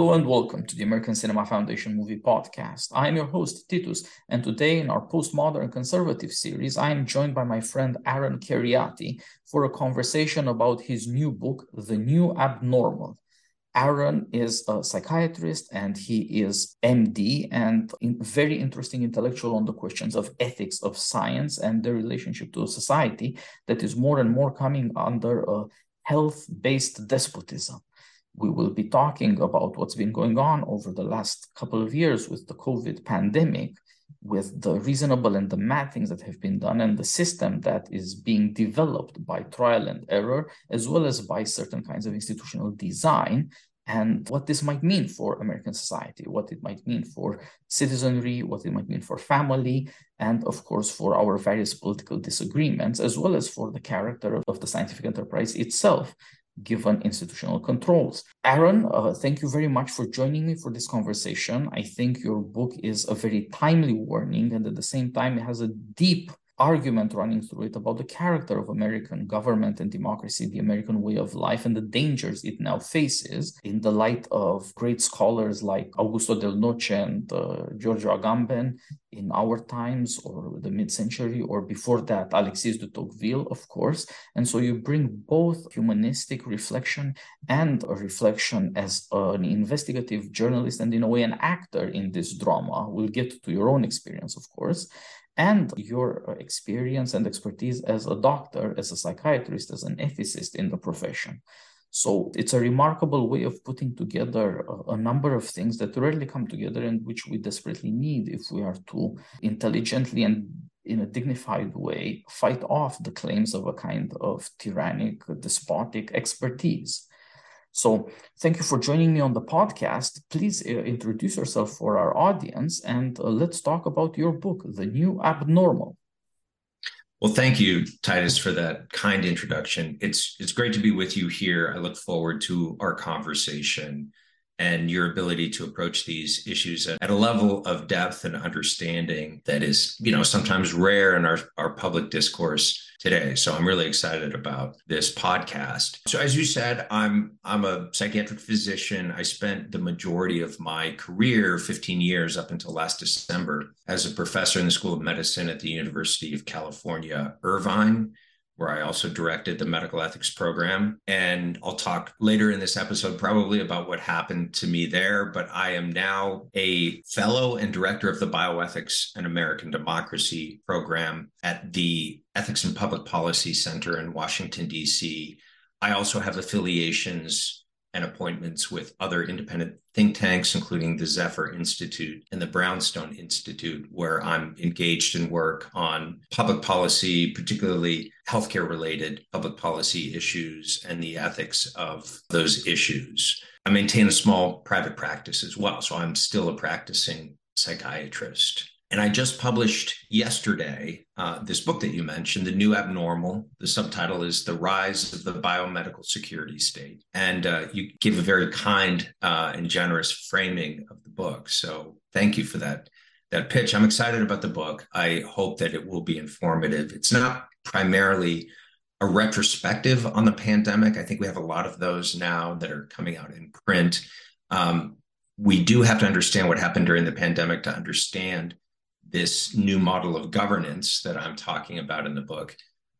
Hello and welcome to the American Cinema Foundation Movie Podcast. I am your host, Titus, and today in our postmodern conservative series, I am joined by my friend Aaron Kheriaty for a conversation about his new book, The New Abnormal. Aaron is a psychiatrist and he is MD and very interesting intellectual on the questions of ethics of science and the relationship to a society that is more and more coming under a health-based despotism we will be talking about what's been going on over the last couple of years with the COVID pandemic, with the reasonable and the mad things that have been done, and the system that is being developed by trial and error, as well as by certain kinds of institutional design, and what this might mean for American society, what it might mean for citizenry, what it might mean for family, and of course for our various political disagreements, as well as for the character of the scientific enterprise itself given institutional controls. Aaron, uh, thank you very much for joining me for this conversation. I think your book is a very timely warning, and at the same time, it has a deep argument running through it about the character of American government and democracy, the American way of life, and the dangers it now faces in the light of great scholars like Augusto Del Noce and uh, Giorgio Agamben in our times or the mid-century or before that Alexis de Tocqueville, of course. And so you bring both humanistic reflection and a reflection as an investigative journalist and in a way an actor in this drama. We'll get to your own experience, of course and your uh, experience and expertise as a doctor, as a psychiatrist, as an ethicist in the profession. So it's a remarkable way of putting together a, a, number of things that rarely come together and which we desperately need if we are to intelligently and in a dignified way fight off the claims of a kind of tyrannic, despotic expertise. So, thank you for joining me on the podcast. Please uh, introduce yourself for our audience and uh, let's talk about your book, The New Abnormal. Well, thank you, Titus, for that kind introduction. It's it's great to be with you here. I look forward to our conversation and your ability to approach these issues at, a level of depth and understanding that is, you know, sometimes rare in our, our public discourse today. So I'm really excited about this podcast. So as you said, I'm I'm a psychiatric physician. I spent the majority of my career, 15 years up until last December, as a professor in the School of Medicine at the University of California, Irvine where I also directed the medical ethics program. And I'll talk later in this episode probably about what happened to me there. But I am now a fellow and director of the Bioethics and American Democracy program at the Ethics and Public Policy Center in Washington, D.C. I also have affiliations and appointments with other independent think tanks, including the Zephyr Institute and the Brownstone Institute, where I'm engaged in work on public policy, particularly healthcare related public policy issues and the ethics of those issues. I maintain a small private practice as well. So I'm still a practicing psychiatrist. And I just published yesterday uh, this book that you mentioned, The New Abnormal. The subtitle is The Rise of the Biomedical Security State. And uh, you give a very kind uh, and generous framing of the book. So thank you for that, that pitch. I'm excited about the book. I hope that it will be informative. It's not primarily a retrospective on the pandemic. I think we have a lot of those now that are coming out in print. Um, we do have to understand what happened during the pandemic to understand this new model of governance that I'm talking about in the book.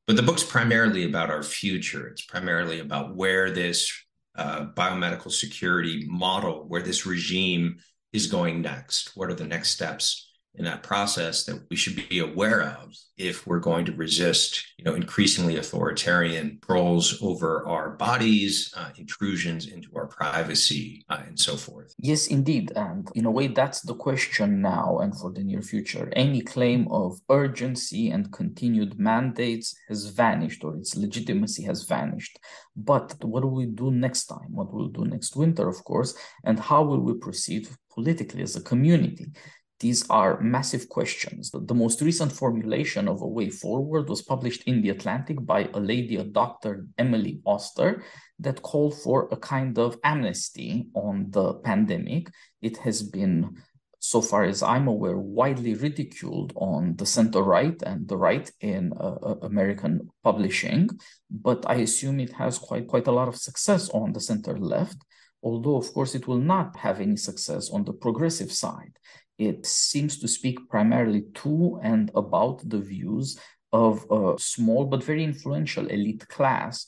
But the book's primarily about our future. It's primarily about where this uh, biomedical security model, where this regime is going next. What are the next steps in that process that we should be aware of if we're going to resist you know increasingly authoritarian roles over our bodies uh, intrusions into our privacy uh, and so forth. Yes indeed. And in a way that's the question now and for the near future. Any claim of urgency and continued mandates has vanished or its legitimacy has vanished. But what will we do next time? What will we do next winter of course and how will we proceed politically as a community these are massive questions. The most recent formulation of a way forward was published in The Atlantic by a lady, a Dr. Emily Oster, that called for a kind of amnesty on the pandemic. It has been, so far as I'm aware, widely ridiculed on the center right and the right in uh, uh American publishing, but I assume it has quite, quite a lot of success on the center left although, of course, it will not have any success on the progressive side. It seems to speak primarily to and about the views of a small but very influential elite class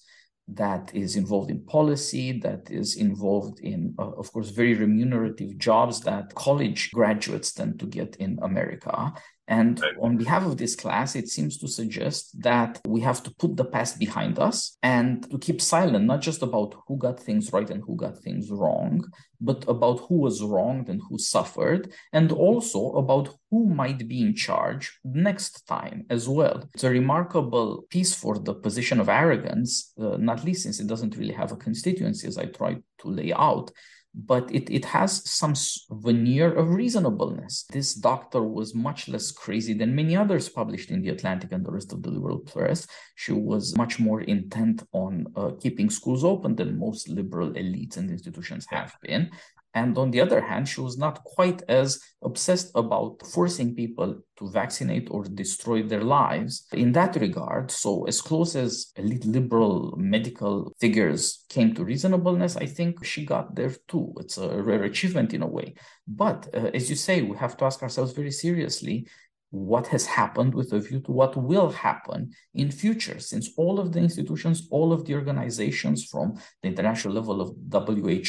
that is involved in policy, that is involved in, uh, of course, very remunerative jobs that college graduates tend to get in America. And right. on behalf of this class, it seems to suggest that we have to put the past behind us and to keep silent, not just about who got things right and who got things wrong, but about who was wronged and who suffered, and also about who might be in charge next time as well. It's a remarkable piece for the position of arrogance, uh, not least since it doesn't really have a constituency, as I tried to lay out but it, it has some veneer of reasonableness. This doctor was much less crazy than many others published in the Atlantic and the rest of the liberal press. She was much more intent on uh, keeping schools open than most liberal elites and institutions have been. And on the other hand, she was not quite as obsessed about forcing people to vaccinate or destroy their lives in that regard. So, as close as elite liberal medical figures came to reasonableness, I think she got there too. It's a rare achievement in a way. But uh, as you say, we have to ask ourselves very seriously what has happened with a view to what will happen in future since all of the institutions all of the organizations from the international level of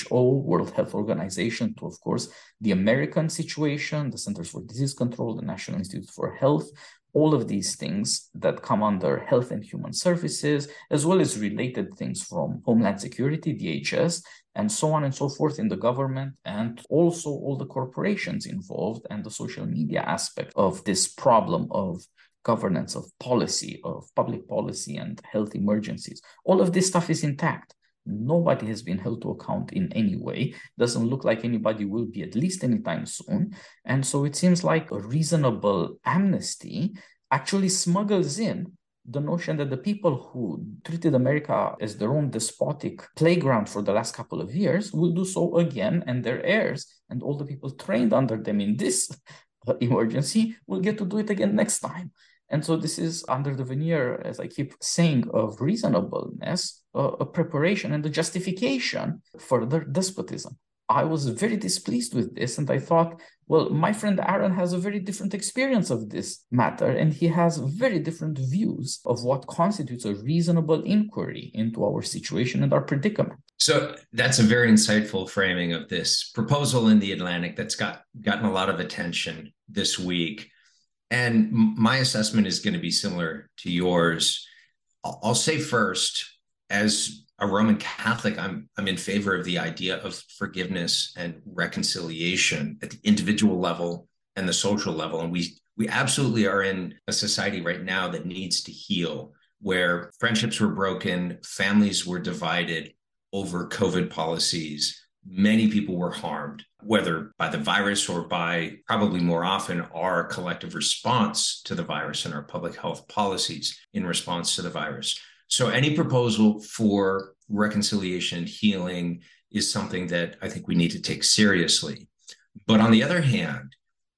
who world health organization to of course the american situation the centers for disease control the national institute for health all of these things that come under health and human services, as well as related things from Homeland Security, DHS, and so on and so forth in the government, and also all the corporations involved and the social media aspect of this problem of governance, of policy, of public policy, and health emergencies. All of this stuff is intact. Nobody has been held to account in any way. Doesn't look like anybody will be at least anytime soon. And so it seems like a reasonable amnesty actually smuggles in the notion that the people who treated America as their own despotic playground for the last couple of years will do so again, and their heirs and all the people trained under them in this emergency will get to do it again next time. And so this is under the veneer, as I keep saying, of reasonableness, uh, a preparation and a justification for their despotism. I was very displeased with this, and I thought, well, my friend Aaron has a very different experience of this matter, and he has very different views of what constitutes a reasonable inquiry into our situation and our predicament. So that's a very insightful framing of this proposal in the Atlantic that's got gotten a lot of attention this week. And my assessment is going to be similar to yours. I'll say first, as a Roman Catholic, I'm I'm in favor of the idea of forgiveness and reconciliation at the individual level and the social level. And we we absolutely are in a society right now that needs to heal, where friendships were broken, families were divided over COVID policies, many people were harmed, whether by the virus or by probably more often our collective response to the virus and our public health policies in response to the virus. So, any proposal for reconciliation and healing is something that I think we need to take seriously. But on the other hand,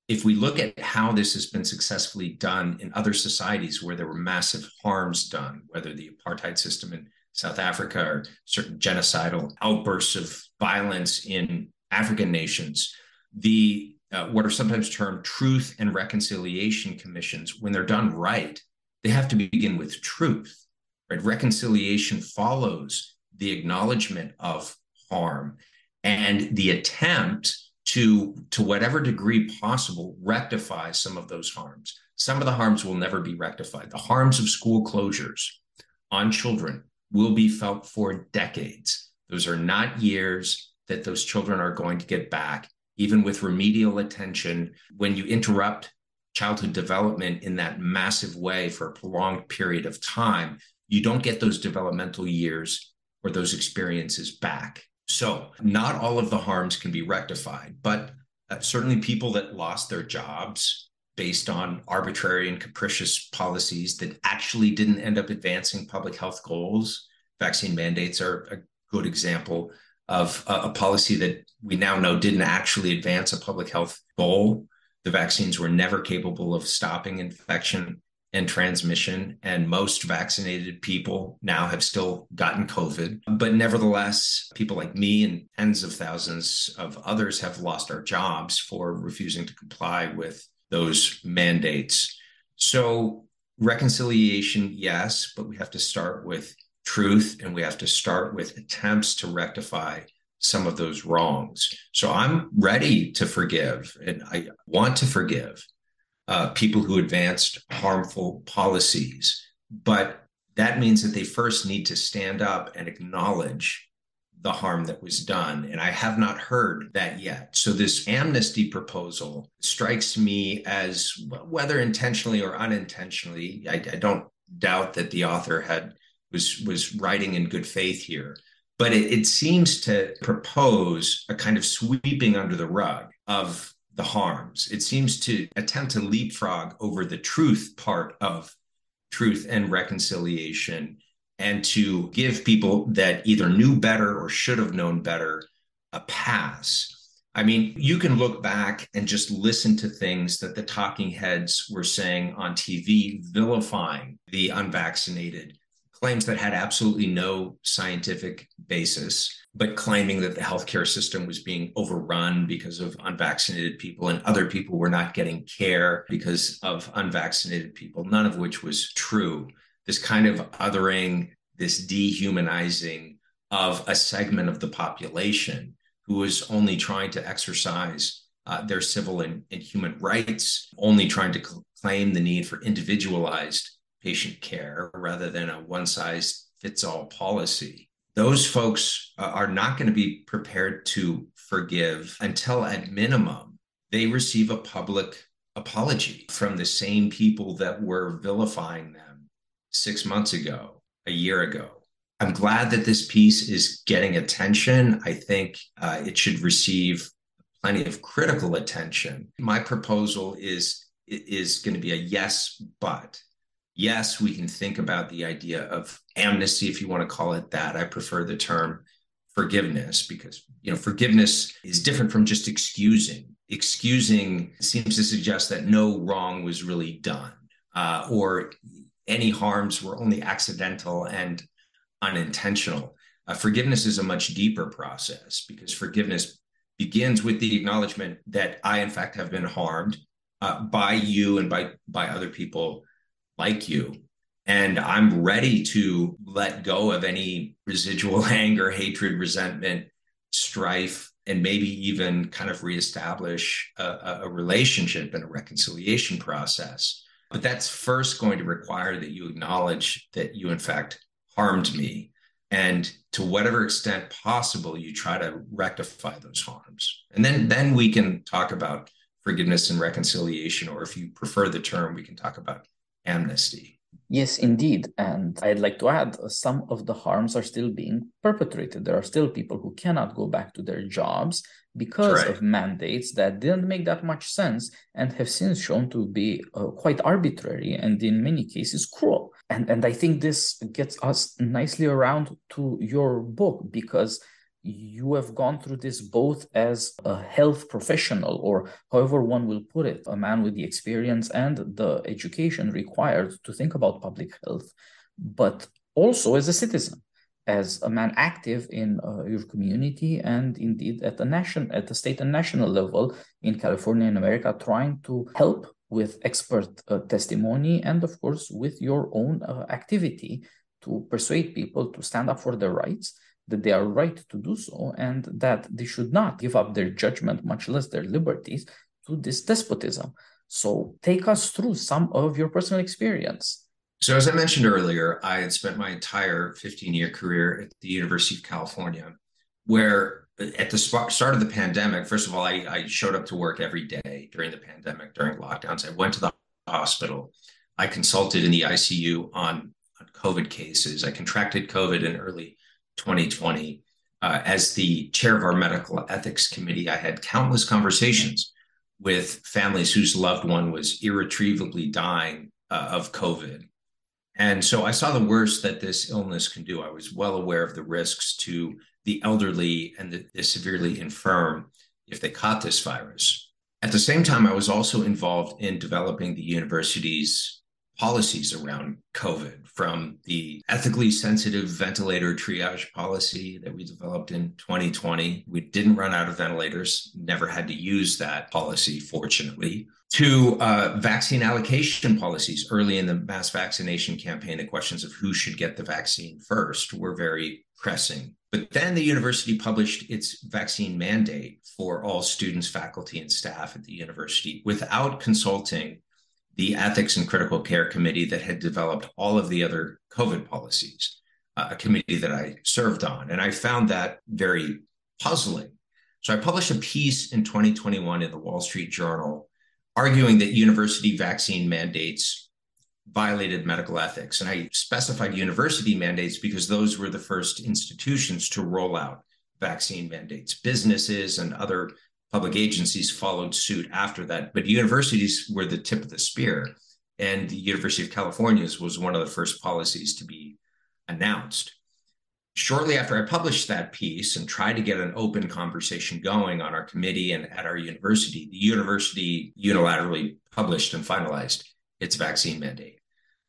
if we look at how this has been successfully done in other societies where there were massive harms done, whether the apartheid system in South Africa or certain genocidal outbursts of violence in African nations, the uh, what are sometimes termed truth and reconciliation commissions, when they're done right, they have to begin with truth. Right? Reconciliation follows the acknowledgement of harm and the attempt to, to whatever degree possible, rectify some of those harms. Some of the harms will never be rectified. The harms of school closures on children will be felt for decades. Those are not years that those children are going to get back, even with remedial attention. When you interrupt childhood development in that massive way for a prolonged period of time, you don't get those developmental years or those experiences back. So, not all of the harms can be rectified, but uh, certainly people that lost their jobs based on arbitrary and capricious policies that actually didn't end up advancing public health goals. Vaccine mandates are a good example of a, a policy that we now know didn't actually advance a public health goal. The vaccines were never capable of stopping infection and transmission, and most vaccinated people now have still gotten COVID. But nevertheless, people like me and tens of thousands of others have lost our jobs for refusing to comply with those mandates. So, reconciliation, yes, but we have to start with truth and we have to start with attempts to rectify some of those wrongs. So I'm ready to forgive and I want to forgive uh, people who advanced harmful policies. But that means that they first need to stand up and acknowledge the harm that was done. And I have not heard that yet. So this amnesty proposal strikes me as whether intentionally or unintentionally, I, I don't doubt that the author had was was writing in good faith here but it, it, seems to propose a kind of sweeping under the rug of the harms. It seems to attempt to leapfrog over the truth part of truth and reconciliation and to give people that either knew better or should have known better a pass. I mean, you can look back and just listen to things that the talking heads were saying on TV, vilifying the unvaccinated, claims that had absolutely no scientific basis, but claiming that the healthcare system was being overrun because of unvaccinated people and other people were not getting care because of unvaccinated people, none of which was true. This kind of othering, this dehumanizing of a segment of the population who was only trying to exercise uh, their civil and, and human rights, only trying to cl- claim the need for individualized patient care rather than a one size fits all policy. Those folks uh, are not going to be prepared to forgive until, at minimum, they receive a public apology from the same people that were vilifying them six months ago, a year ago. I'm glad that this piece is getting attention. I think uh, it should receive plenty of critical attention. My proposal is is going to be a yes, but yes, we can think about the idea of amnesty, if you want to call it that. I prefer the term forgiveness because you know forgiveness is different from just excusing. Excusing seems to suggest that no wrong was really done, uh, or any harms were only accidental and unintentional. Uh, forgiveness is a much deeper process because forgiveness begins with the acknowledgement that I, in fact, have been harmed uh, by you and by by other people like you. And I'm ready to let go of any residual anger, hatred, resentment, strife, and maybe even kind of reestablish a, a relationship and a reconciliation process. But that's first going to require that you acknowledge that you, in fact, harmed me. And to whatever extent possible, you try to rectify those harms. And then, then we can talk about forgiveness and reconciliation, or if you prefer the term, we can talk about amnesty. Yes, indeed. And I'd like to add uh, some of the harms are still being perpetrated. There are still people who cannot go back to their jobs because right. of mandates that didn't make that much sense and have since shown to be uh, quite arbitrary and in many cases cruel. And, and I think this gets us nicely around to your book because you have gone through this both as a health professional or however one will put it a man with the experience and the education required to think about public health but also as a citizen as a man active in uh, your community and indeed at the nation at the state and national level in california and america trying to help with expert uh, testimony and of course with your own uh, activity to persuade people to stand up for their rights that they are right to do so and that they should not give up their judgment, much less their liberties, to this despotism. So take us through some of your personal experience. So, as I mentioned earlier, I had spent my entire 15 year career at the University of California, where at the start of the pandemic, first of all, I, I showed up to work every day during the pandemic, during lockdowns. I went to the hospital. I consulted in the ICU on, on COVID cases. I contracted COVID in early 2020. Uh, as the chair of our medical ethics committee, I had countless conversations with families whose loved one was irretrievably dying uh, of COVID. And so I saw the worst that this illness can do. I was well aware of the risks to the elderly and the, the severely infirm if they caught this virus. At the same time, I was also involved in developing the university's policies around COVID, from the ethically sensitive ventilator triage policy that we developed in 2020. We didn't run out of ventilators, never had to use that policy, fortunately, to uh, vaccine allocation policies early in the mass vaccination campaign. The questions of who should get the vaccine first were very pressing. But then the university published its vaccine mandate for all students, faculty, and staff at the university without consulting the Ethics and Critical Care Committee that had developed all of the other COVID policies, uh, a committee that I served on. And I found that very puzzling. So I published a piece in 2021 in the Wall Street Journal arguing that university vaccine mandates violated medical ethics. And I specified university mandates because those were the first institutions to roll out vaccine mandates. Businesses and other public agencies followed suit after that, but universities were the tip of the spear. And the University of California's was one of the first policies to be announced. Shortly after I published that piece and tried to get an open conversation going on our committee and at our university, the university unilaterally published and finalized its vaccine mandate.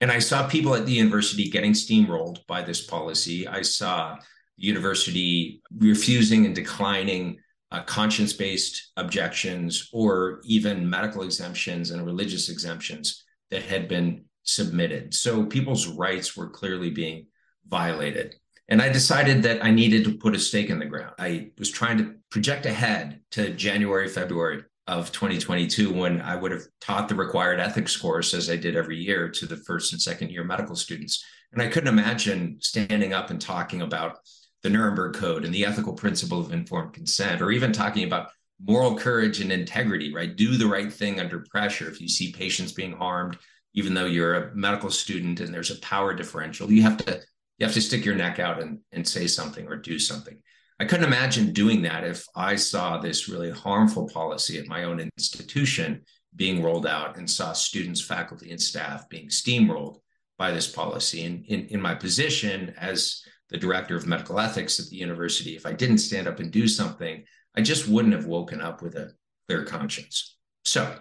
And I saw people at the university getting steamrolled by this policy. I saw the university refusing and declining uh, conscience based objections or even medical exemptions and religious exemptions that had been submitted. So people's rights were clearly being violated. And I decided that I needed to put a stake in the ground. I was trying to project ahead to January, February of 2022 when I would have taught the required ethics course as I did every year to the first and second year medical students. And I couldn't imagine standing up and talking about the Nuremberg Code and the ethical principle of informed consent, or even talking about moral courage and integrity, right? Do the right thing under pressure. If you see patients being harmed, even though you're a medical student and there's a power differential, you have to you have to stick your neck out and, and say something or do something. I couldn't imagine doing that if I saw this really harmful policy at my own institution being rolled out and saw students, faculty, and staff being steamrolled by this policy. And in, in my position as the director of medical ethics at the university, if I didn't stand up and do something, I just wouldn't have woken up with a clear conscience. So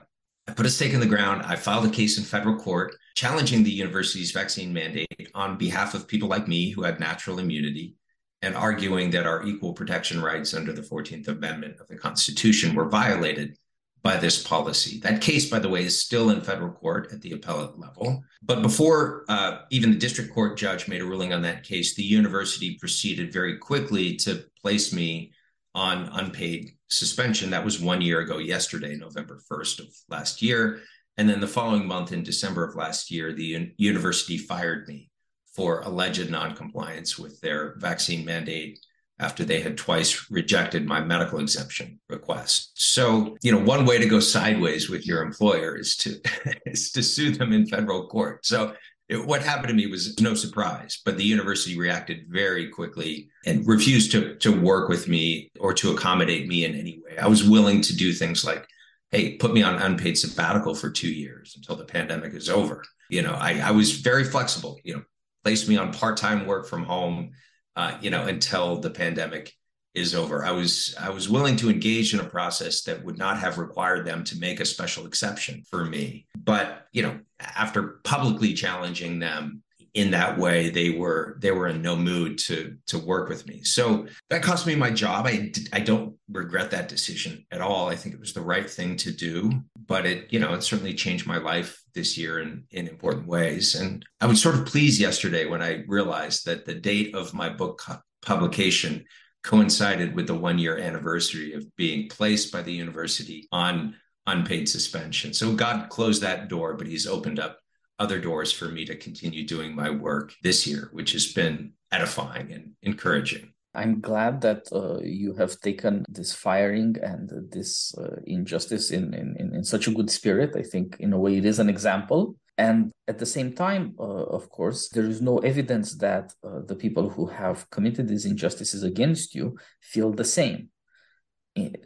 I put a stake in the ground. I filed a case in federal court challenging the university's vaccine mandate on behalf of people like me who had natural immunity and arguing that our equal protection rights under the 14th Amendment of the Constitution were violated by this policy. That case, by the way, is still in federal court at the appellate level. But before uh, even the district court judge made a ruling on that case, the university proceeded very quickly to place me on unpaid suspension. That was one year ago, yesterday, November 1st of last year. And then the following month, in December of last year, the un- university fired me for alleged noncompliance with their vaccine mandate after they had twice rejected my medical exemption request. So, you know, one way to go sideways with your employer is to is to sue them in federal court. So, it, what happened to me was no surprise, but the university reacted very quickly and refused to to work with me or to accommodate me in any way. I was willing to do things like, hey, put me on unpaid sabbatical for 2 years until the pandemic is over. You know, I I was very flexible, you know, place me on part-time work from home uh, you know, until the pandemic is over. I was I was willing to engage in a process that would not have required them to make a special exception for me. But you know, after publicly challenging them in that way, they were they were in no mood to to work with me. So that cost me my job. I I don't regret that decision at all. I think it was the right thing to do. But it you know it certainly changed my life this year in, in important ways. And I was sort of pleased yesterday when I realized that the date of my book publication coincided with the one year anniversary of being placed by the university on unpaid suspension. So God closed that door, but He's opened up other doors for me to continue doing my work this year, which has been edifying and encouraging. I'm glad that uh, you have taken this firing and this uh, injustice in, in, in such a good spirit. I think, in a way, it is an example. And at the same time, uh, of course, there is no evidence that uh, the people who have committed these injustices against you feel the same.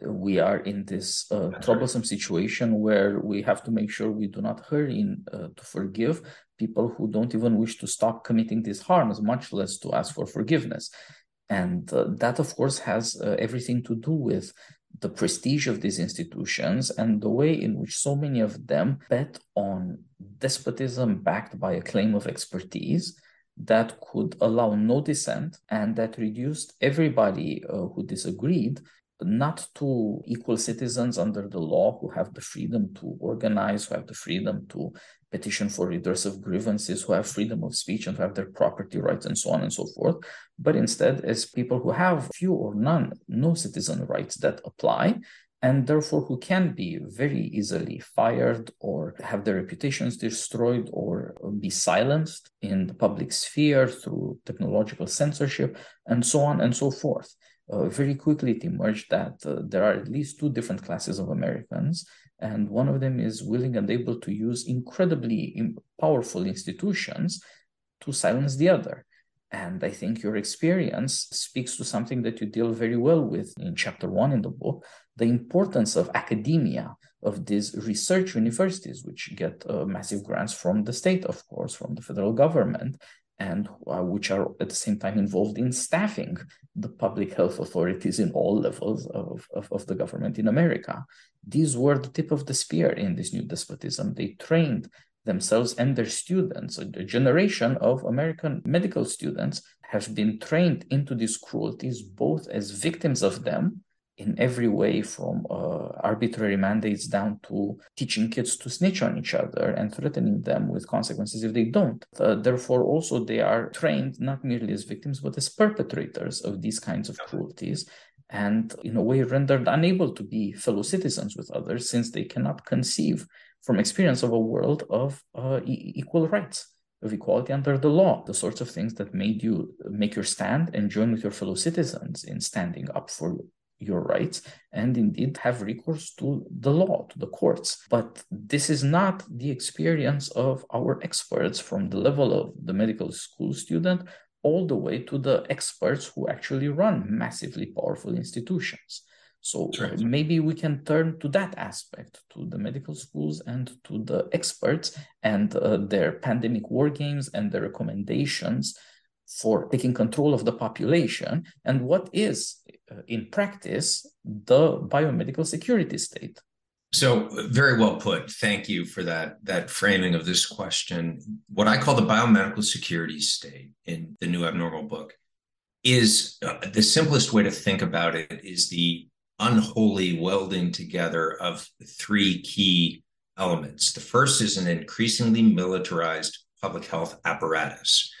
We are in this uh, troublesome situation where we have to make sure we do not hurry in, uh, to forgive people who don't even wish to stop committing these harms, much less to ask for forgiveness. And uh, that, of course, has uh, everything to do with the prestige of these institutions and the way in which so many of them bet on despotism backed by a claim of expertise that could allow no dissent and that reduced everybody uh, who disagreed not to equal citizens under the law who have the freedom to organize, who have the freedom to petition for redress of grievances, who have freedom of speech and who have their property rights and so on and so forth, but instead as people who have few or none, no citizen rights that apply, and therefore who can be very easily fired or have their reputations destroyed or be silenced in the public sphere through technological censorship and so on and so forth. Uh, very quickly it emerged that uh, there are at least two different classes of Americans, and one of them is willing and able to use incredibly powerful institutions to silence the other. And I think your experience speaks to something that you deal very well with in chapter one in the book the importance of academia, of these research universities, which get uh, massive grants from the state, of course, from the federal government, and uh, which are at the same time involved in staffing the public health authorities in all levels of, of, of, the government in America. These were the tip of the spear in this new despotism. They trained themselves and their students, a generation of American medical students have been trained into these cruelties, both as victims of them in every way from uh, arbitrary mandates down to teaching kids to snitch on each other and threatening them with consequences if they don't. Uh, therefore, also, they are trained not merely as victims, but as perpetrators of these kinds of cruelties and, in a way, rendered unable to be fellow citizens with others since they cannot conceive from experience of a world of uh, e- equal rights of equality under the law, the sorts of things that made you make your stand and join with your fellow citizens in standing up for your rights and indeed have recourse to the law, to the courts. But this is not the experience of our experts from the level of the medical school student all the way to the experts who actually run massively powerful institutions. So right. maybe we can turn to that aspect, to the medical schools and to the experts and uh, their pandemic war games and their recommendations for taking control of the population and what is in practice the biomedical security state. So very well put. Thank you for that that framing of this question. What i call the biomedical security state in the new abnormal book is uh, the simplest way to think about it is the unholy welding together of three key elements. The first is an increasingly militarized public health apparatus.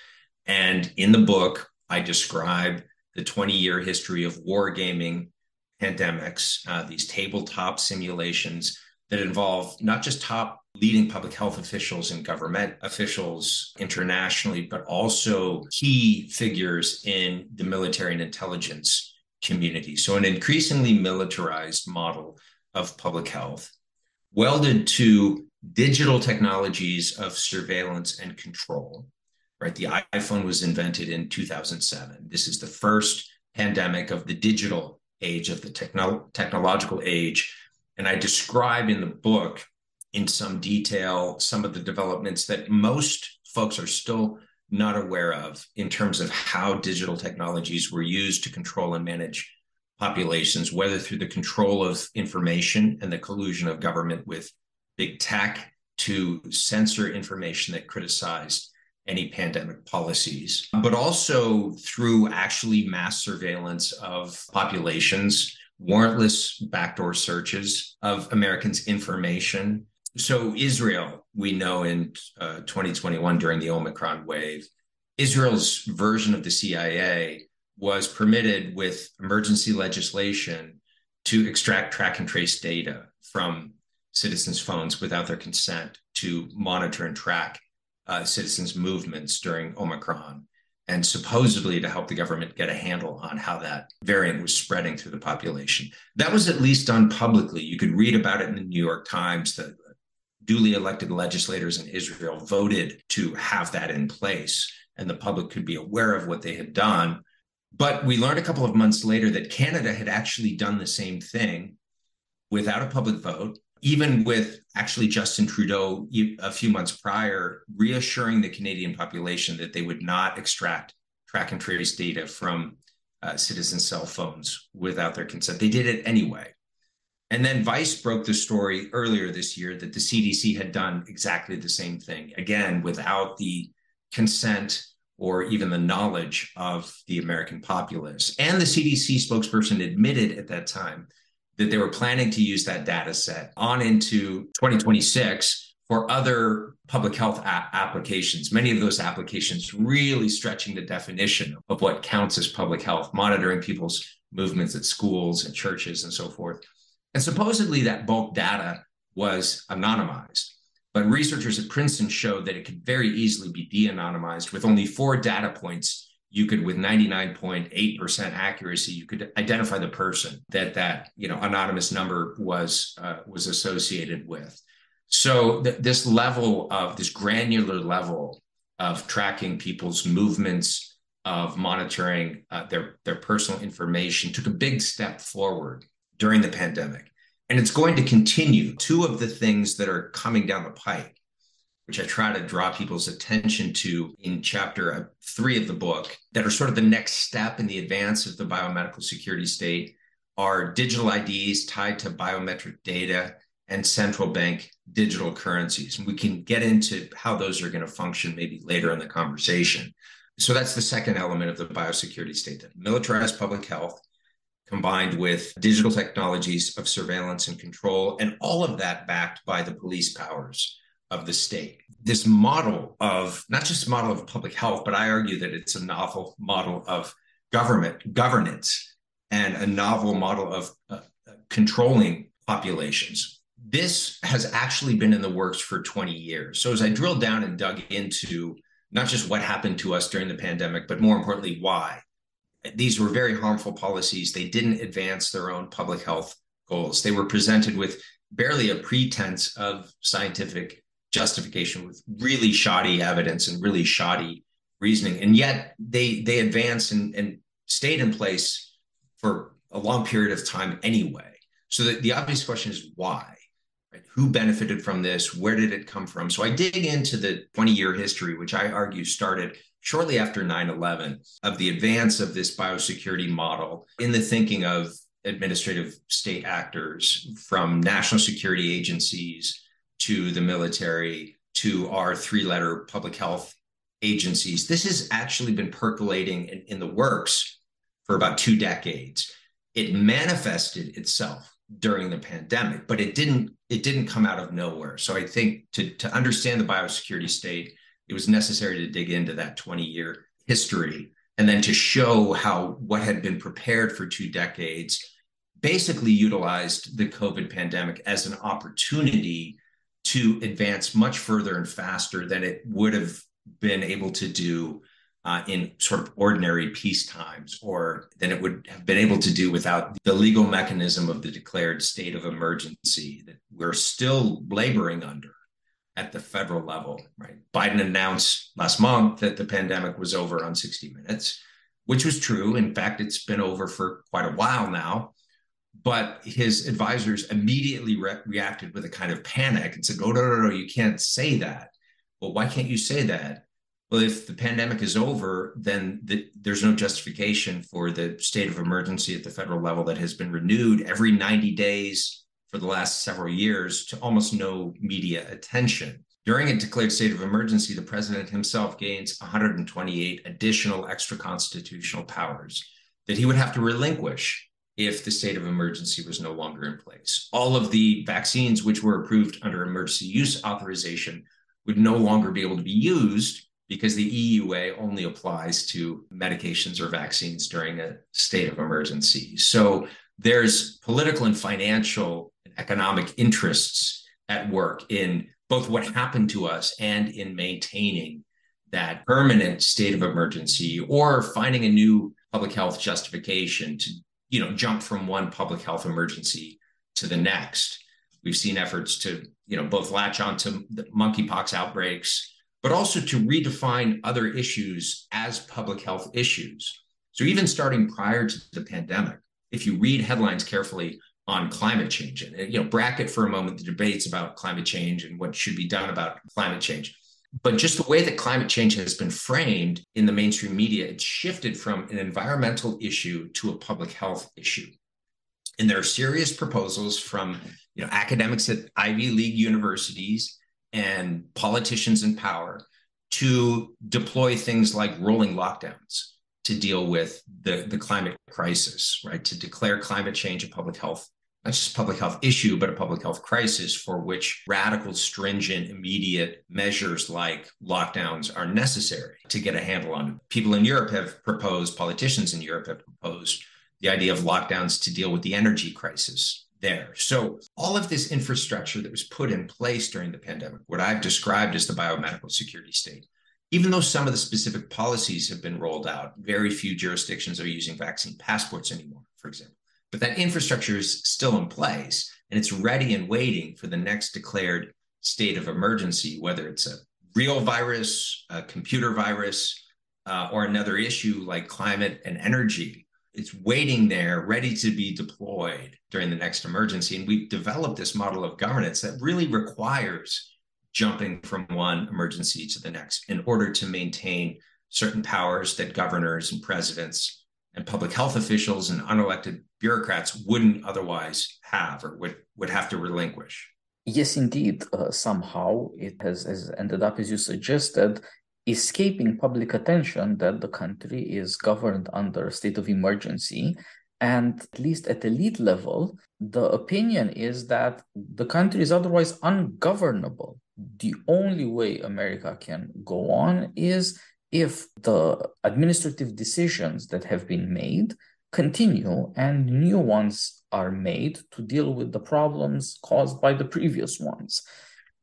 And in the book, I describe the 20 year history of wargaming pandemics, uh, these tabletop simulations that involve not just top leading public health officials and government officials internationally, but also key figures in the military and intelligence community. So, an increasingly militarized model of public health, welded to digital technologies of surveillance and control right? The iPhone was invented in 2007. This is the first pandemic of the digital age, of the techno- technological age. And I describe in the book in some detail some of the developments that most folks are still not aware of in terms of how digital technologies were used to control and manage populations, whether through the control of information and the collusion of government with big tech to censor information that criticized any pandemic policies, but also through actually mass surveillance of populations, warrantless backdoor searches of Americans' information. So, Israel, we know in uh, 2021 during the Omicron wave, Israel's version of the CIA was permitted with emergency legislation to extract track and trace data from citizens' phones without their consent to monitor and track uh, citizens' movements during Omicron, and supposedly to help the government get a handle on how that variant was spreading through the population. That was at least done publicly. You could read about it in the New York Times that duly elected legislators in Israel voted to have that in place, and the public could be aware of what they had done. But we learned a couple of months later that Canada had actually done the same thing without a public vote even with actually Justin Trudeau a few months prior reassuring the Canadian population that they would not extract track and trace data from uh, citizen cell phones without their consent. They did it anyway. And then Vice broke the story earlier this year that the CDC had done exactly the same thing, again, without the consent or even the knowledge of the American populace. And the CDC spokesperson admitted at that time that they were planning to use that data set on into 2026 for other public health a- applications. Many of those applications really stretching the definition of what counts as public health, monitoring people's movements at schools and churches and so forth. And supposedly that bulk data was anonymized. But researchers at Princeton showed that it could very easily be de anonymized with only four data points. You could, with 99.8% accuracy, you could identify the person that that you know anonymous number was uh, was associated with. So th- this level of this granular level of tracking people's movements, of monitoring uh, their their personal information, took a big step forward during the pandemic. And it's going to continue. Two of the things that are coming down the pike, which I try to draw people's attention to in chapter uh, three of the book, that are sort of the next step in the advance of the biomedical security state, are digital IDs tied to biometric data and central bank digital currencies. And we can get into how those are going to function maybe later in the conversation. So that's the second element of the biosecurity state that militarized public health combined with digital technologies of surveillance and control, and all of that backed by the police powers of the state. This model of not just model of public health, but I argue that it's a novel model of government governance and a novel model of uh, controlling populations. This has actually been in the works for 20 years. So as I drilled down and dug into not just what happened to us during the pandemic, but more importantly, why these were very harmful policies. They didn't advance their own public health goals. They were presented with barely a pretense of scientific justification with really shoddy evidence and really shoddy reasoning. And yet they they advanced and, and stayed in place for a long period of time anyway. So the, the obvious question is why? Right? Who benefited from this? Where did it come from? So I dig into the 20 year history, which I argue started shortly after 9 11 of the advance of this biosecurity model in the thinking of administrative state actors from national security agencies to the military to our three letter public health agencies. This has actually been percolating in, in the works for about two decades. It manifested itself during the pandemic, but it didn't it didn't come out of nowhere. So I think to, to understand the biosecurity state, it was necessary to dig into that 20 year history and then to show how what had been prepared for two decades basically utilized the COVID pandemic as an opportunity to advance much further and faster than it would have been able to do uh, in sort of ordinary peace times, or than it would have been able to do without the legal mechanism of the declared state of emergency that we're still laboring under at the federal level, right? Biden announced last month that the pandemic was over on 60 Minutes, which was true. In fact, it's been over for quite a while now. But his advisors immediately re- reacted with a kind of panic and said, "Oh no, no, no! You can't say that." Well, why can't you say that? Well, if the pandemic is over, then the, there's no justification for the state of emergency at the federal level that has been renewed every 90 days for the last several years to almost no media attention. During a declared state of emergency, the president himself gains 128 additional extra constitutional powers that he would have to relinquish if the state of emergency was no longer in place. All of the vaccines which were approved under emergency use authorization would no longer be able to be used because the EUA only applies to medications or vaccines during a state of emergency. So there's political and financial and economic interests at work in both what happened to us and in maintaining that permanent state of emergency or finding a new public health justification to you know jump from one public health emergency to the next. We've seen efforts to you know both latch onto the monkeypox outbreaks but also to redefine other issues as public health issues. So even starting prior to the pandemic if you read headlines carefully on climate change and you know bracket for a moment the debates about climate change and what should be done about climate change but just the way that climate change has been framed in the mainstream media it's shifted from an environmental issue to a public health issue And there are serious proposals from you know academics at Ivy League universities and politicians in power to deploy things like rolling lockdowns to deal with the, the climate crisis, right? To declare climate change a public health, not just a public health issue, but a public health crisis for which radical, stringent, immediate measures like lockdowns are necessary to get a handle on it. People in Europe have proposed, politicians in Europe have proposed the idea of lockdowns to deal with the energy crisis there. So, all of this infrastructure that was put in place during the pandemic, what I've described as the biomedical security state, even though some of the specific policies have been rolled out, very few jurisdictions are using vaccine passports anymore, for example. But that infrastructure is still in place and it's ready and waiting for the next declared state of emergency, whether it's a real virus, a computer virus, uh, or another issue like climate and energy it's waiting there, ready to be deployed during the next emergency. And we've developed this model of governance that really requires jumping from one emergency to the next in order to maintain certain powers that governors and presidents and public health officials and unelected bureaucrats wouldn't otherwise have or would, would have to relinquish. Yes, indeed. Uh, somehow it has, has ended up, as you suggested, escaping public attention that the country is governed under a state of emergency. And at least at elite level, the opinion is that the country is otherwise ungovernable. The only way America can go on is if the administrative decisions that have been made continue and new ones are made to deal with the problems caused by the previous ones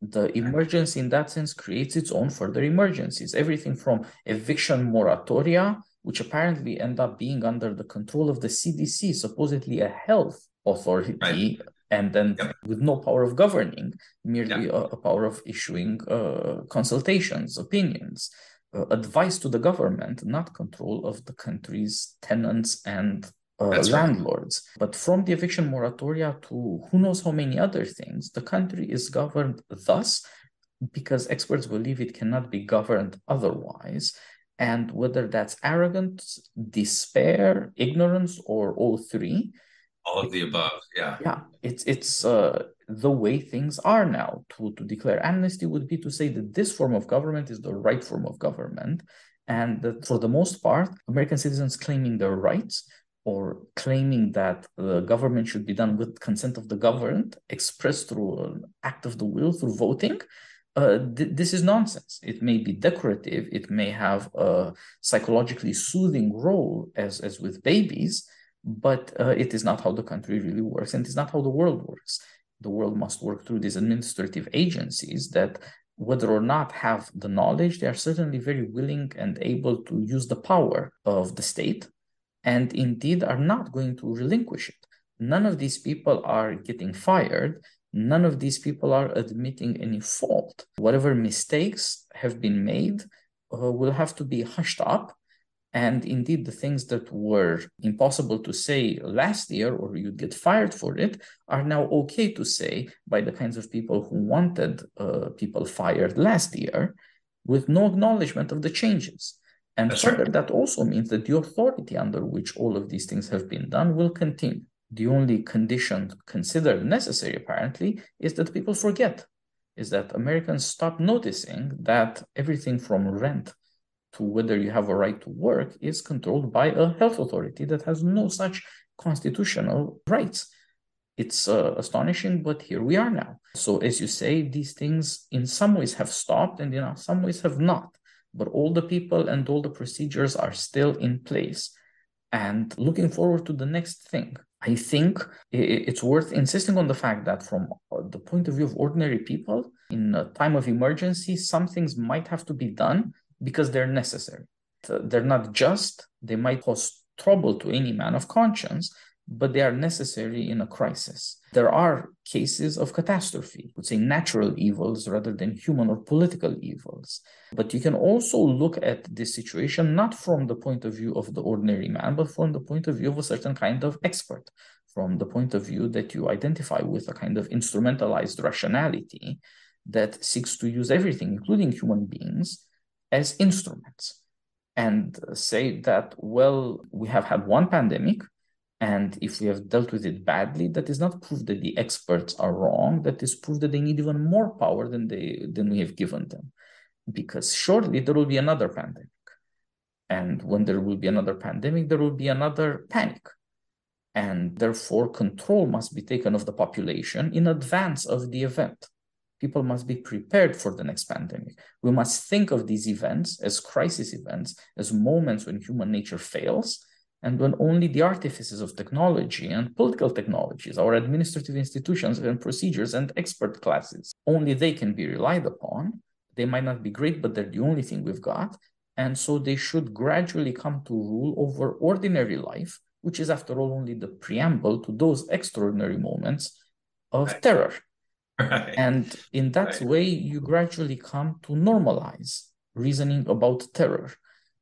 the emergency in that sense creates its own further emergencies everything from eviction moratoria which apparently end up being under the control of the cdc supposedly a health authority right. and then yep. with no power of governing merely yep. a, a, power of issuing uh, consultations opinions uh, advice to the government not control of the country's tenants and uh, landlords. Right. But from the eviction moratoria to who knows how many other things, the country is governed thus because experts believe it cannot be governed otherwise. And whether that's arrogance, despair, ignorance, or all three. All of the above, yeah. Yeah, it's it's uh, the way things are now. To, to declare amnesty would be to say that this form of government is the right form of government, and that for the most part, American citizens claiming their rights or claiming that the government should be done with consent of the governed, expressed through an act of the will, through voting, uh, th- this is nonsense. It may be decorative, it may have a psychologically soothing role, as, as with babies, but uh, it is not how the country really works, and it is not how the world works. The world must work through these administrative agencies that, whether or not have the knowledge, they are certainly very willing and able to use the power of the state and indeed are not going to relinquish it. None of these people are getting fired. None of these people are admitting any fault. Whatever mistakes have been made uh, will have to be hushed up. And indeed, the things that were impossible to say last year or you'd get fired for it are now okay to say by the kinds of people who wanted uh, people fired last year with no acknowledgement of the changes. And That's further, right. that also means that the authority under which all of these things have been done will continue. The only condition considered necessary, apparently, is that people forget, is that Americans stop noticing that everything from rent to whether you have a right to work is controlled by a health authority that has no such constitutional rights. It's uh, astonishing, but here we are now. So, as you say, these things in some ways have stopped and in some ways have not but all the people and all the procedures are still in place. And looking forward to the next thing. I think it's worth insisting on the fact that, from uh, the point of view of ordinary people, in a time of emergency, some things might have to be done because they're necessary. They're not just, they might cause trouble to any man of conscience, but they are necessary in a crisis. There are cases of catastrophe, would say natural evils rather than human or political evils. But you can also look at this situation not from the point of view of the ordinary man, but from the point of view of a certain kind of expert, from the point of view that you identify with a kind of instrumentalized rationality that seeks to use everything, including human beings, as instruments and say that, well, we have had one pandemic And if we have dealt with it badly, that is not proof that the experts are wrong. That is proof that they need even more power than they than we have given them. Because shortly there will be another pandemic. And when there will be another pandemic, there will be another panic. And therefore, control must be taken of the population in advance of the event. People must be prepared for the next pandemic. We must think of these events as crisis events, as moments when human nature fails, and when only the artifices of technology and political technologies, our administrative institutions and procedures and expert classes, only they can be relied upon. They might not be great, but they're the only thing we've got. And so they should gradually come to rule over ordinary life, which is, after all, only the preamble to those extraordinary moments of terror. Right. And in that right. way, you gradually come to normalize reasoning about terror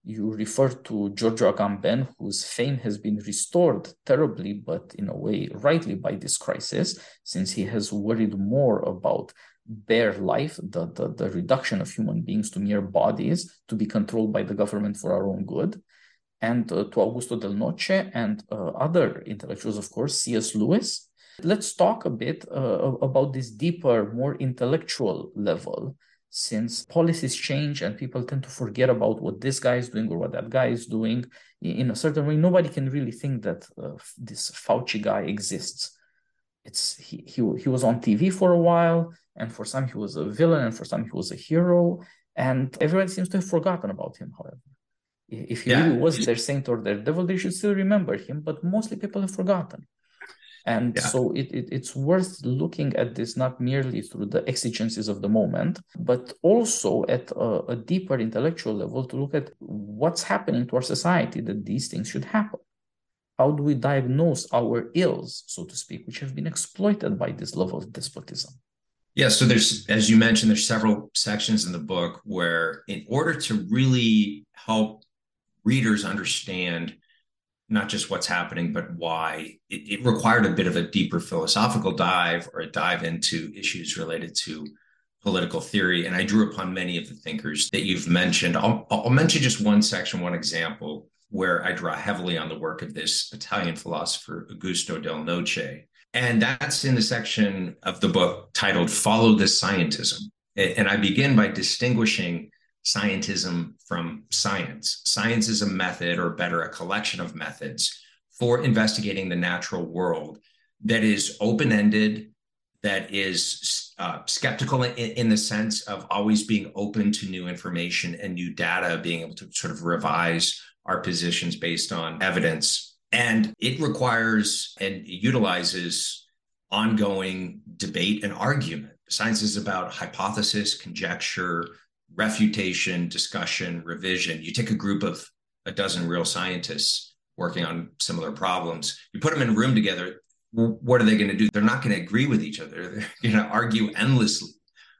you refer to Giorgio Agamben, whose fame has been restored terribly, but in a way, rightly by this crisis, since he has worried more about bare life, the, the, the reduction of human beings to mere bodies to be controlled by the government for our own good. And uh, to Augusto Del Noce and uh, other intellectuals, of course, C.S. Lewis. Let's talk a bit uh, about this deeper, more intellectual level. Since policies change and people tend to forget about what this guy is doing or what that guy is doing in a certain way nobody can really think that uh, this fauci guy exists. It's he, he he was on tv for a while and for some he was a villain and for some he was a hero and everybody seems to have forgotten about him however. If he yeah. really was their saint or their devil they should still remember him but mostly people have forgotten and yeah. so it, it, it's worth looking at this not merely through the exigencies of the moment, but also at a, a deeper intellectual level to look at what's happening to our society that these things should happen. How do we diagnose our ills, so to speak, which have been exploited by this level of despotism? Yeah, so there's, as you mentioned, there's several sections in the book where, in order to really help readers understand not just what's happening, but why. It, it, required a bit of a deeper philosophical dive or a dive into issues related to political theory. And I drew upon many of the thinkers that you've mentioned. I'll, I'll mention just one section, one example where I draw heavily on the work of this Italian philosopher, Augusto del Noce. And that's in the section of the book titled Follow the Scientism. And I begin by distinguishing scientism from science. Science is a method, or better, a collection of methods for investigating the natural world that is open ended, that is uh, skeptical in, in, the sense of always being open to new information and new data, being able to sort of revise our positions based on evidence. And it requires and utilizes ongoing debate and argument. Science is about hypothesis, conjecture, refutation, discussion, revision. You take a group of a dozen real scientists working on similar problems, you put them in a room together. What are they going to do? They're not going to agree with each other. They're going to argue endlessly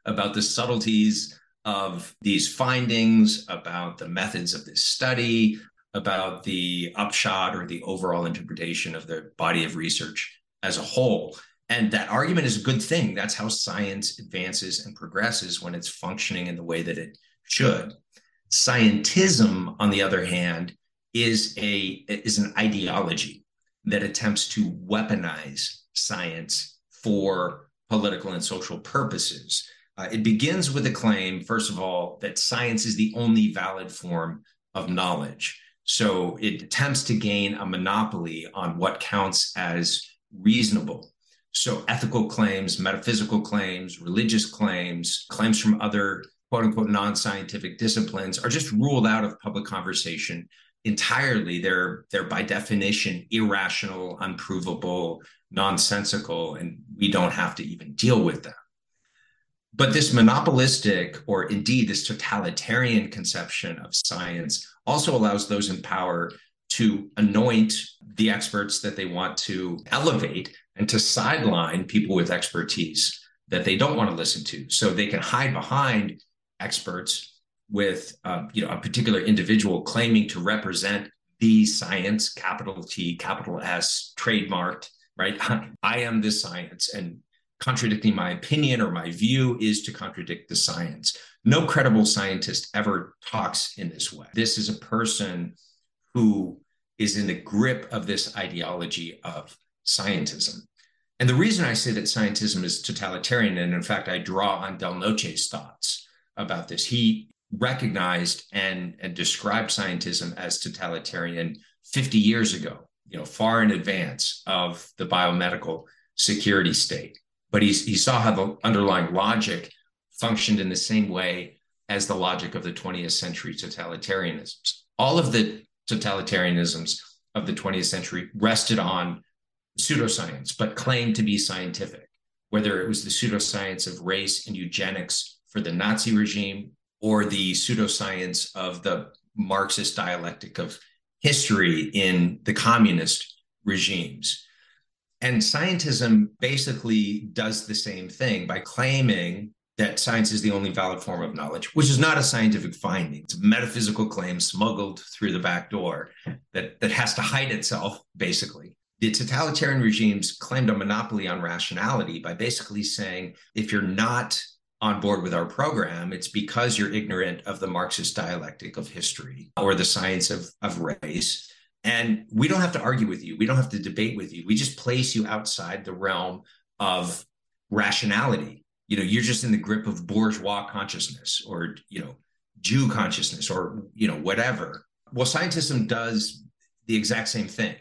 about the subtleties of these findings, about the methods of this study, about the upshot or the overall interpretation of the body of research as a whole. And that argument is a good thing. That's how science advances and progresses when it's functioning in the way that it should. Scientism, on the other hand, is a is an ideology that attempts to weaponize science for political and social purposes. Uh, it begins with a claim, first of all, that science is the only valid form of knowledge. So it attempts to gain a monopoly on what counts as reasonable so ethical claims, metaphysical claims, religious claims, claims from other quote unquote non-scientific disciplines are just ruled out of public conversation entirely. They're they're by definition irrational, unprovable, nonsensical, and we don't have to even deal with them. But this monopolistic, or indeed this totalitarian conception of science, also allows those in power to anoint the experts that they want to elevate and to sideline people with expertise that they don't want to listen to. So they can hide behind experts with uh, you know a particular individual claiming to represent the science capital t capital s trademarked right? I am the science and contradicting my opinion or my view is to contradict the science. No credible scientist ever talks in this way. This is a person who is in the grip of this ideology of scientism. And the reason I say that scientism is totalitarian, and in fact, I draw on Del Noce's thoughts about this. He recognized and, and described scientism as totalitarian 50 years ago, you know, far in advance of the biomedical security state. But he, he saw how the underlying logic functioned in the same way as the logic of the 20th century totalitarianisms. All of the totalitarianisms of the 20th century rested on pseudoscience, but claimed to be scientific, whether it was the pseudoscience of race and eugenics for the Nazi regime or the pseudoscience of the Marxist dialectic of history in the communist regimes. And scientism basically does the same thing by claiming that science is the only valid form of knowledge, which is not a scientific finding. It's a metaphysical claim smuggled through the back door that, that has to hide itself, basically. The totalitarian regimes claimed a monopoly on rationality by basically saying if you're not on board with our program, it's because you're ignorant of the Marxist dialectic of history or the science of, of race. And we don't have to argue with you. We don't have to debate with you. We just place you outside the realm of rationality you know you're just in the grip of bourgeois consciousness or you know jew consciousness or you know whatever well scientism does the exact same thing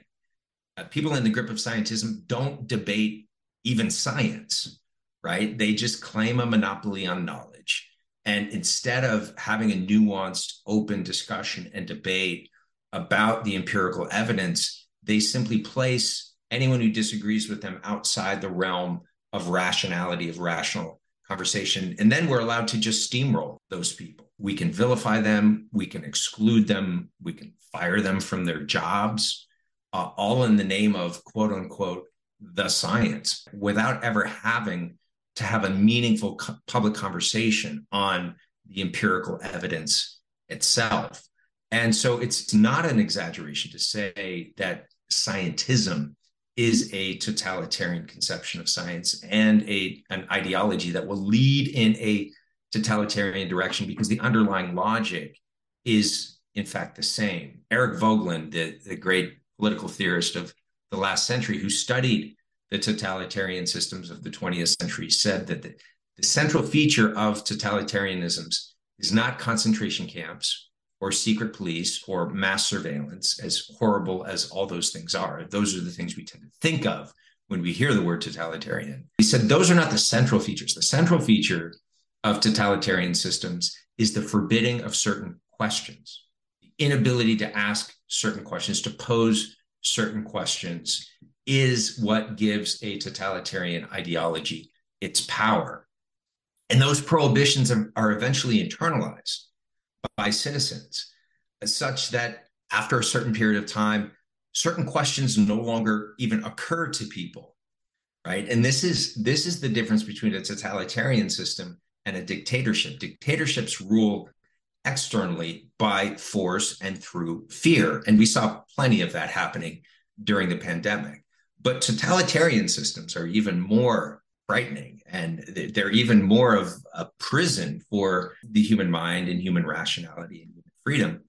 Uh, people in the grip of scientism don't debate even science right? They just claim a monopoly on knowledge. And instead of having a nuanced open discussion and debate about the empirical evidence they simply place anyone who disagrees with them outside the realm of rationality, of rational conversation. And then we're allowed to just steamroll those people. We can vilify them, we can exclude them, we can fire them from their jobs, uh, all in the name of quote unquote the science without ever having to have a meaningful co- public conversation on the empirical evidence itself. And so it's not an exaggeration to say that scientism is a totalitarian conception of science and a an ideology that will lead in a totalitarian direction because the underlying logic is in fact the same. Eric Voegelin, the, the great political theorist of the last century who studied the totalitarian systems of the 20th century, said that the, the central feature of totalitarianisms is not concentration camps or secret police or mass surveillance, as horrible as all those things are, those are the things we tend to think of when we hear the word totalitarian. He said those are not the central features. The central feature of totalitarian systems is the forbidding of certain questions, inability to ask certain questions, to pose certain questions is what gives a totalitarian ideology its power. And those prohibitions are, eventually internalized by citizens, such that after a certain period of time, certain questions no longer even occur to people, right? And this is this is the difference between a totalitarian system and a dictatorship. Dictatorships rule externally by force and through fear, and we saw plenty of that happening during the pandemic. But totalitarian systems are even more frightening and they're even more of a prison for the human mind and human rationality and human freedom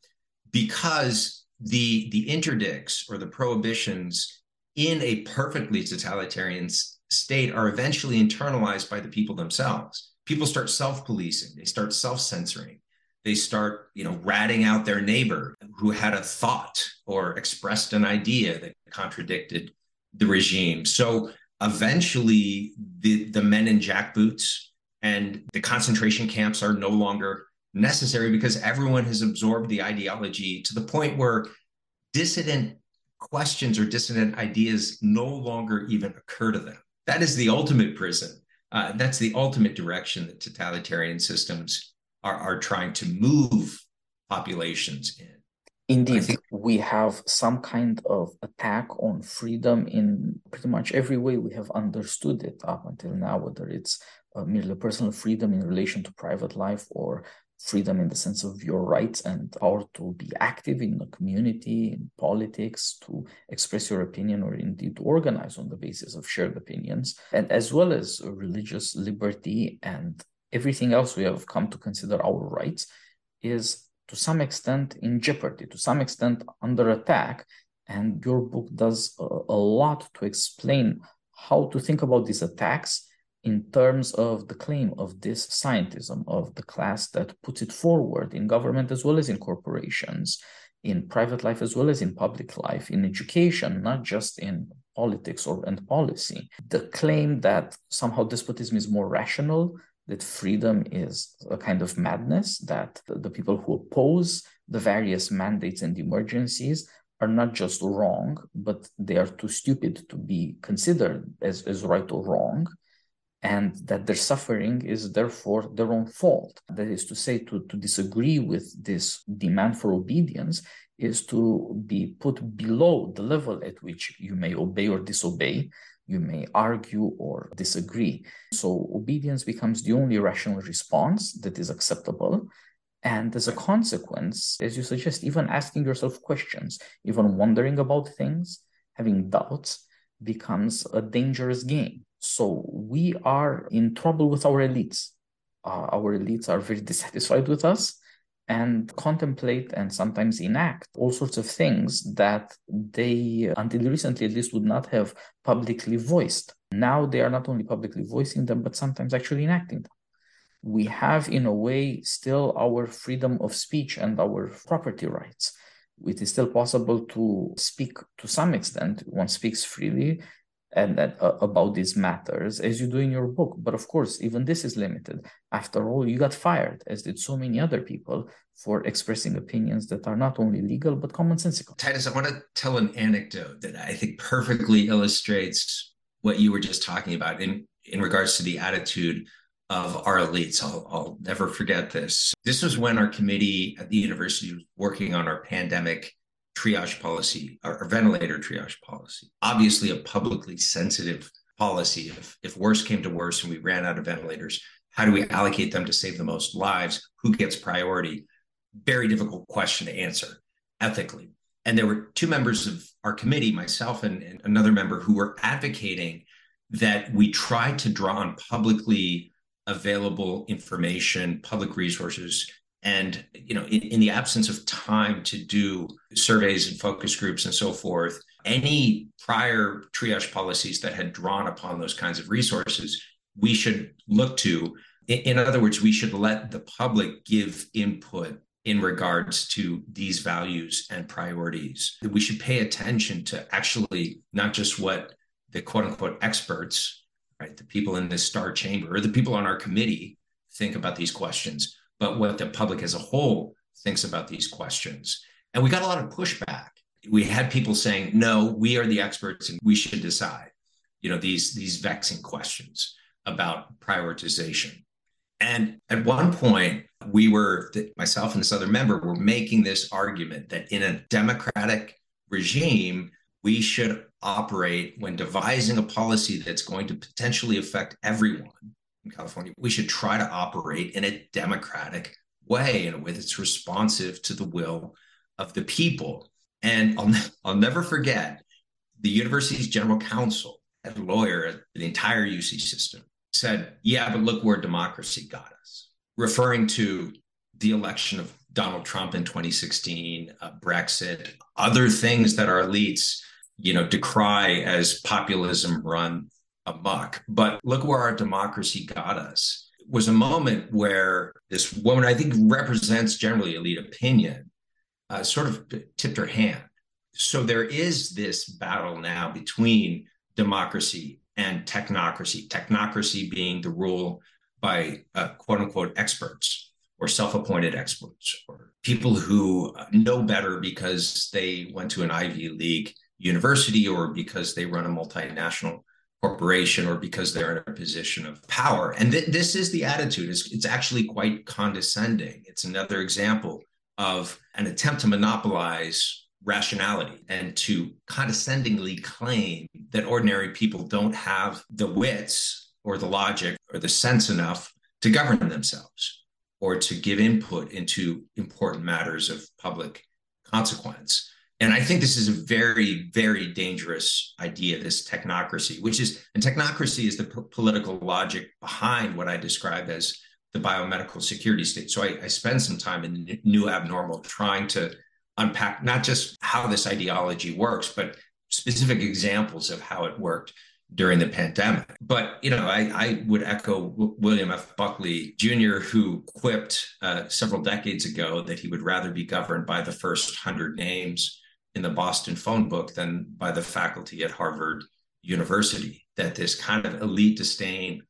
because the the interdicts or the prohibitions in a perfectly totalitarian state are eventually internalized by the people themselves. People start self-policing. They start self-censoring they start you know ratting out their neighbor who had a thought or expressed an idea that contradicted the regime so eventually the, the men in jackboots and the concentration camps are no longer necessary because everyone has absorbed the ideology to the point where dissident questions or dissident ideas no longer even occur to them. That is the ultimate prison. Uh, that's the ultimate direction that totalitarian systems are, are trying to move populations in. Indeed, think- we have some kind of attack on freedom in pretty much every way we have understood it up until now, whether it's uh, merely personal freedom in relation to private life or freedom in the sense of your rights and power to be active in the community, in politics, to express your opinion, or indeed to organize on the basis of shared opinions, and as well as religious liberty and everything else we have come to consider our rights is to some extent in jeopardy, to some extent under attack, And your book does a, a lot to explain how to think about these attacks in terms of the claim of this scientism of the class that puts it forward in government as well as in corporations, in private life as well as in public life, in education, not just in politics or and policy. The claim that somehow despotism is more rational, that freedom is a kind of madness, that the people who oppose the various mandates and emergencies are not just wrong, but they are too stupid to be considered as, as right or wrong and that their suffering is therefore their own fault. That is to say, to, to disagree with this demand for obedience is to be put below the level at which you may obey or disobey, you may argue or disagree. So obedience becomes the only rational response that is acceptable. And as a consequence, as you suggest, even asking yourself questions, even wondering about things, having doubts becomes a dangerous game so we are in trouble with our elites. Uh, our elites are very dissatisfied with us and contemplate and sometimes enact all sorts of things that they, until recently at least, would not have publicly voiced. Now they are not only publicly voicing them, but sometimes actually enacting them. We have, in a way, still our freedom of speech and our property rights. It is still possible to speak to some extent. One speaks freely and uh, about these matters as you do in your book. But of course, even this is limited. After all, you got fired, as did so many other people, for expressing opinions that are not only legal but commonsensical. Titus, I want to tell an anecdote that I think perfectly illustrates what you were just talking about in, in regards to the attitude of our elites. I'll, I'll never forget this. This was when our committee at the university was working on our pandemic triage policy or ventilator triage policy. Obviously, a publicly sensitive policy. If, if worse came to worse and we ran out of ventilators, how do we allocate them to save the most lives? Who gets priority? Very difficult question to answer ethically. And there were two members of our committee, myself and, and another member, who were advocating that we try to draw on publicly available information, public resources and you know in, in, the absence of time to do surveys and focus groups and so forth any prior triage policies that had drawn upon those kinds of resources we should look to. In, other words we should let the public give input in regards to these values and priorities. We should pay attention to actually not just what the quote unquote experts right the people in this star chamber or the people on our committee think about these questions but what the public as a whole thinks about these questions. And we got a lot of pushback. We had people saying, no, we are the experts and we should decide, you know, these, these vexing questions about prioritization. And at one point, we were, myself and this other member, were making this argument that in a democratic regime, we should operate when devising a policy that's going to potentially affect everyone in California, we should try to operate in a democratic way in a way that's responsive to the will of the people. And I'll, I'll never forget the university's general counsel, a lawyer at the entire UC system, said, Yeah, but look where democracy got us, referring to the election of Donald Trump in 2016, uh, Brexit, other things that our elites, you know, decry as populism run amok. But look where our democracy got us. It was a moment where this woman, I think, represents generally elite opinion, uh, sort of tipped her hand. So there is this battle now between democracy and technocracy. Technocracy being the rule by uh, quote unquote experts or self appointed experts or people who know better because they went to an Ivy League university or because they run a multinational corporation or because they're in a position of power. And th- this is the attitude. It's, it's actually quite condescending. It's another example of an attempt to monopolize rationality and to condescendingly claim that ordinary people don't have the wits or the logic or the sense enough to govern themselves or to give input into important matters of public consequence. And I think this is a very, very dangerous idea, this technocracy, which is, and technocracy is the p- political logic behind what I describe as the biomedical security state. So I, I spend some time in New Abnormal trying to unpack not just how this ideology works, but specific examples of how it worked during the pandemic. But you know, I, I would echo William F. Buckley Jr., who quipped uh, several decades ago that he would rather be governed by the first hundred names in the Boston phone book than by the faculty at Harvard University. That this kind of elite disdain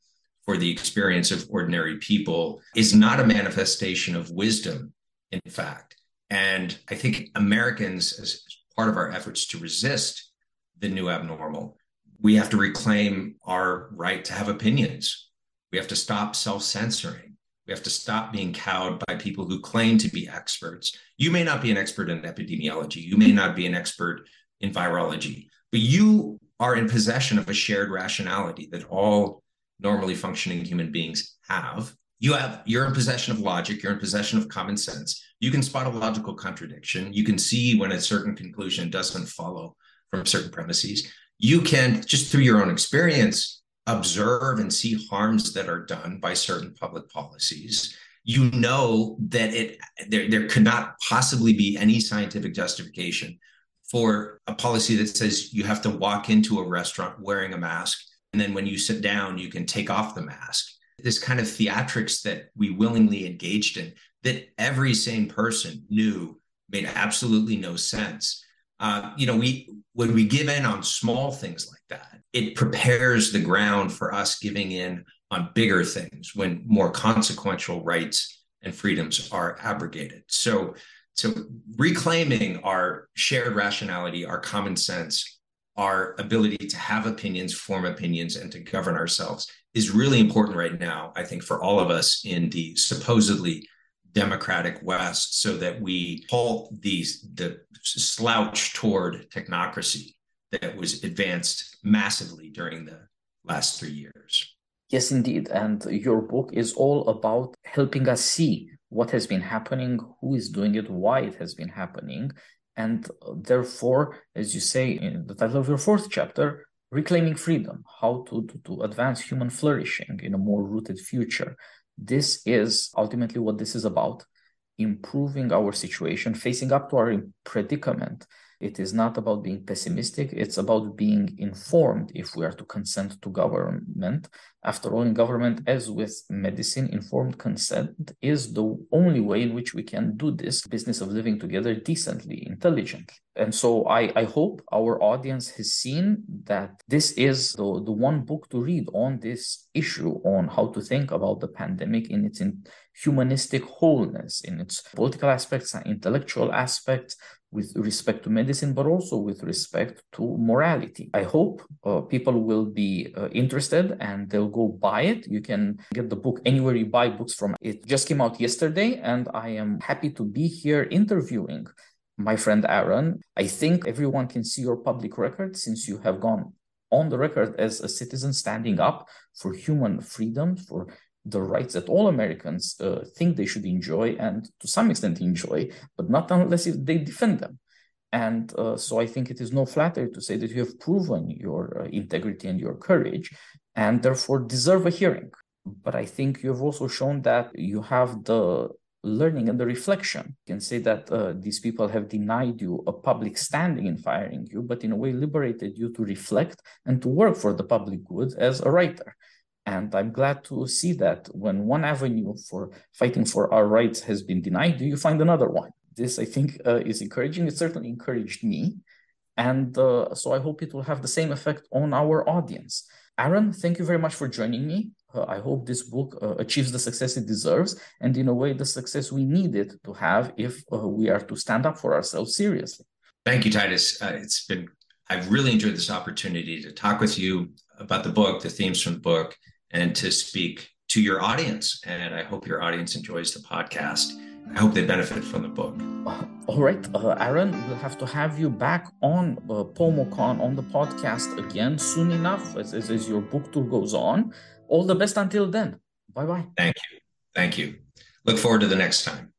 for the experience of ordinary people is not a manifestation of wisdom, in fact. And I think Americans, as part of our efforts to resist the new abnormal, we have to reclaim our right to have opinions. We have to stop self censoring. We have to stop being cowed by people who claim to be experts. You may not be an expert in epidemiology, you may not be an expert in virology, but you are in possession of a shared rationality that all normally functioning human beings have. You have you're in possession of logic, you're in possession of common sense. You can spot a logical contradiction. You can see when a certain conclusion doesn't follow from certain premises you can just through your own experience observe and see harms that are done by certain public policies you know that it there, there could not possibly be any scientific justification for a policy that says you have to walk into a restaurant wearing a mask and then when you sit down you can take off the mask. This kind of theatrics that we willingly engaged in that every sane person knew made absolutely no sense. Uh, you know, we when we give in on small things like that, it prepares the ground for us giving in on bigger things when more consequential rights and freedoms are abrogated. So, so reclaiming our shared rationality, our common sense, our ability to have opinions, form opinions, and to govern ourselves is really important right now. I think for all of us in the supposedly democratic West so that we halt these the slouch toward technocracy that was advanced massively during the last three years. Yes, indeed. And your book is all about helping us see what has been happening, who is doing it, why it has been happening. And therefore, as you say in the title of your fourth chapter, reclaiming freedom, how to, to, to advance human flourishing in a more rooted future. This is ultimately what this is about improving our situation, facing up to our predicament. It is not about being pessimistic, it's about being informed if we are to consent to government. After all, in government, as with medicine, informed consent is the only way in which we can do this business of living together decently, intelligently. And so I, I hope our audience has seen that this is the, the one book to read on this issue on how to think about the pandemic in its in humanistic wholeness, in its political aspects and intellectual aspects, with respect to medicine, but also with respect to morality. I hope uh, people will be uh, interested and they'll go buy it. You can get the book anywhere you buy books from. It just came out yesterday, and I am happy to be here interviewing my friend Aaron. I think everyone can see your public record since you have gone on the record as a citizen standing up for human freedom, for the rights that all Americans uh, think they should enjoy and to some extent enjoy, but not unless they defend them. And uh, so I think it is no flattery to say that you have proven your uh, integrity and your courage and therefore deserve a hearing. But I think you have also shown that you have the learning and the reflection. You can say that uh, these people have denied you a public standing in firing you, but in a way liberated you to reflect and to work for the public good as a writer. And I'm glad to see that when one avenue for fighting for our rights has been denied, do you find another one? This, I think, uh, is encouraging. It certainly encouraged me. And uh, so I hope it will have the same effect on our audience. Aaron, thank you very much for joining me. Uh, I hope this book uh, achieves the success it deserves, and in a way, the success we need it to have if uh, we are to stand up for ourselves seriously. Thank you, Titus. Uh, it's been, I've really enjoyed this opportunity to talk with you about the book, the themes from the book, and to speak to your audience. And I hope your audience enjoys the podcast. I hope they benefit from the book. All right, uh, Aaron, we'll have to have you back on uh, POMOCon on the podcast again soon enough as, as, as your book tour goes on. All the best until then. Bye bye. Thank you. Thank you. Look forward to the next time.